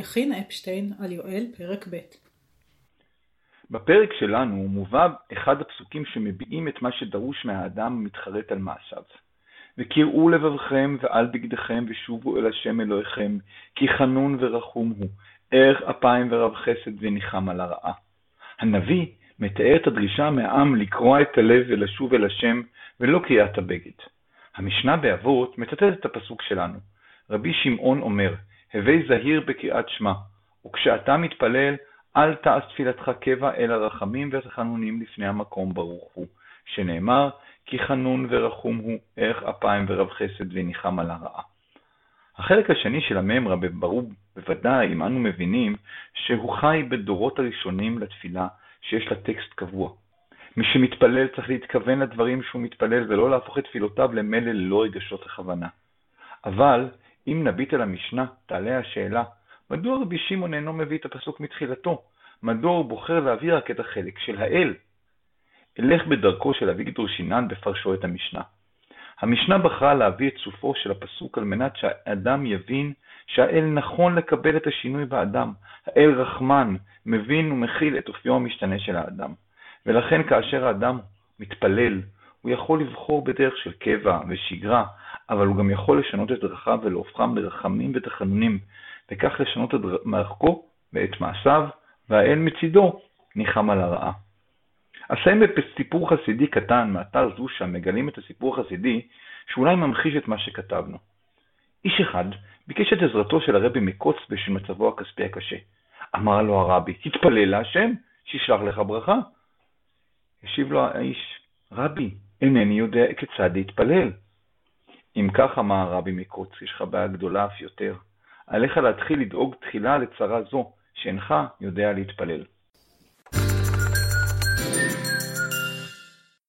יכין אפשטיין על יואל, פרק ב'. בפרק שלנו מובא אחד הפסוקים שמביעים את מה שדרוש מהאדם המתחרט על מעשיו. וקראו לבבכם ועל בגדיכם ושובו אל השם אלוהיכם, כי חנון ורחום הוא, ערך אפיים ורב חסד וניחם על הרעה. הנביא מתאר את הדרישה מהעם לקרוע את הלב ולשוב אל השם, ולא קריאת הבגד. המשנה באבות מצטטת את הפסוק שלנו. רבי שמעון אומר, הווי זהיר בקריאת שמע, וכשאתה מתפלל, אל תעש תפילתך קבע אלא רחמים ותחנונים לפני המקום ברוך הוא, שנאמר, כי חנון ורחום הוא, ערך אפיים ורב חסד וניחם על הרעה. החלק השני של הממרה ברור בוודאי אם אנו מבינים שהוא חי בדורות הראשונים לתפילה שיש לה טקסט קבוע. מי שמתפלל צריך להתכוון לדברים שהוא מתפלל ולא להפוך את תפילותיו למלל ללא רגשות הכוונה. אבל אם נביט אל המשנה, תעלה השאלה, מדוע רבי שמעון אינו מביא את הפסוק מתחילתו? מדוע הוא בוחר להביא רק את החלק של האל? אלך בדרכו של אביגדור שינן בפרשו את המשנה. המשנה בחרה להביא את סופו של הפסוק על מנת שהאדם יבין שהאל נכון לקבל את השינוי באדם. האל רחמן, מבין ומכיל את אופיו המשתנה של האדם. ולכן כאשר האדם מתפלל, הוא יכול לבחור בדרך של קבע ושגרה, אבל הוא גם יכול לשנות את דרכיו ולהופכם לרחמים ותחנונים, וכך לשנות את מערכו ואת מעשיו, והאל מצידו ניחם על הרעה. אסיים בסיפור חסידי קטן מאתר זושה מגלים את הסיפור החסידי שאולי ממחיש את מה שכתבנו. איש אחד ביקש את עזרתו של הרבי מקוץ בשביל מצבו הכספי הקשה. אמר לו הרבי, תתפלל להשם, שישלח לך ברכה. השיב לו האיש, רבי, אינני יודע כיצד להתפלל. אם כך אמר הרבי מקוץ, יש לך בעיה גדולה אף יותר. עליך להתחיל לדאוג תחילה לצרה זו, שאינך יודע להתפלל.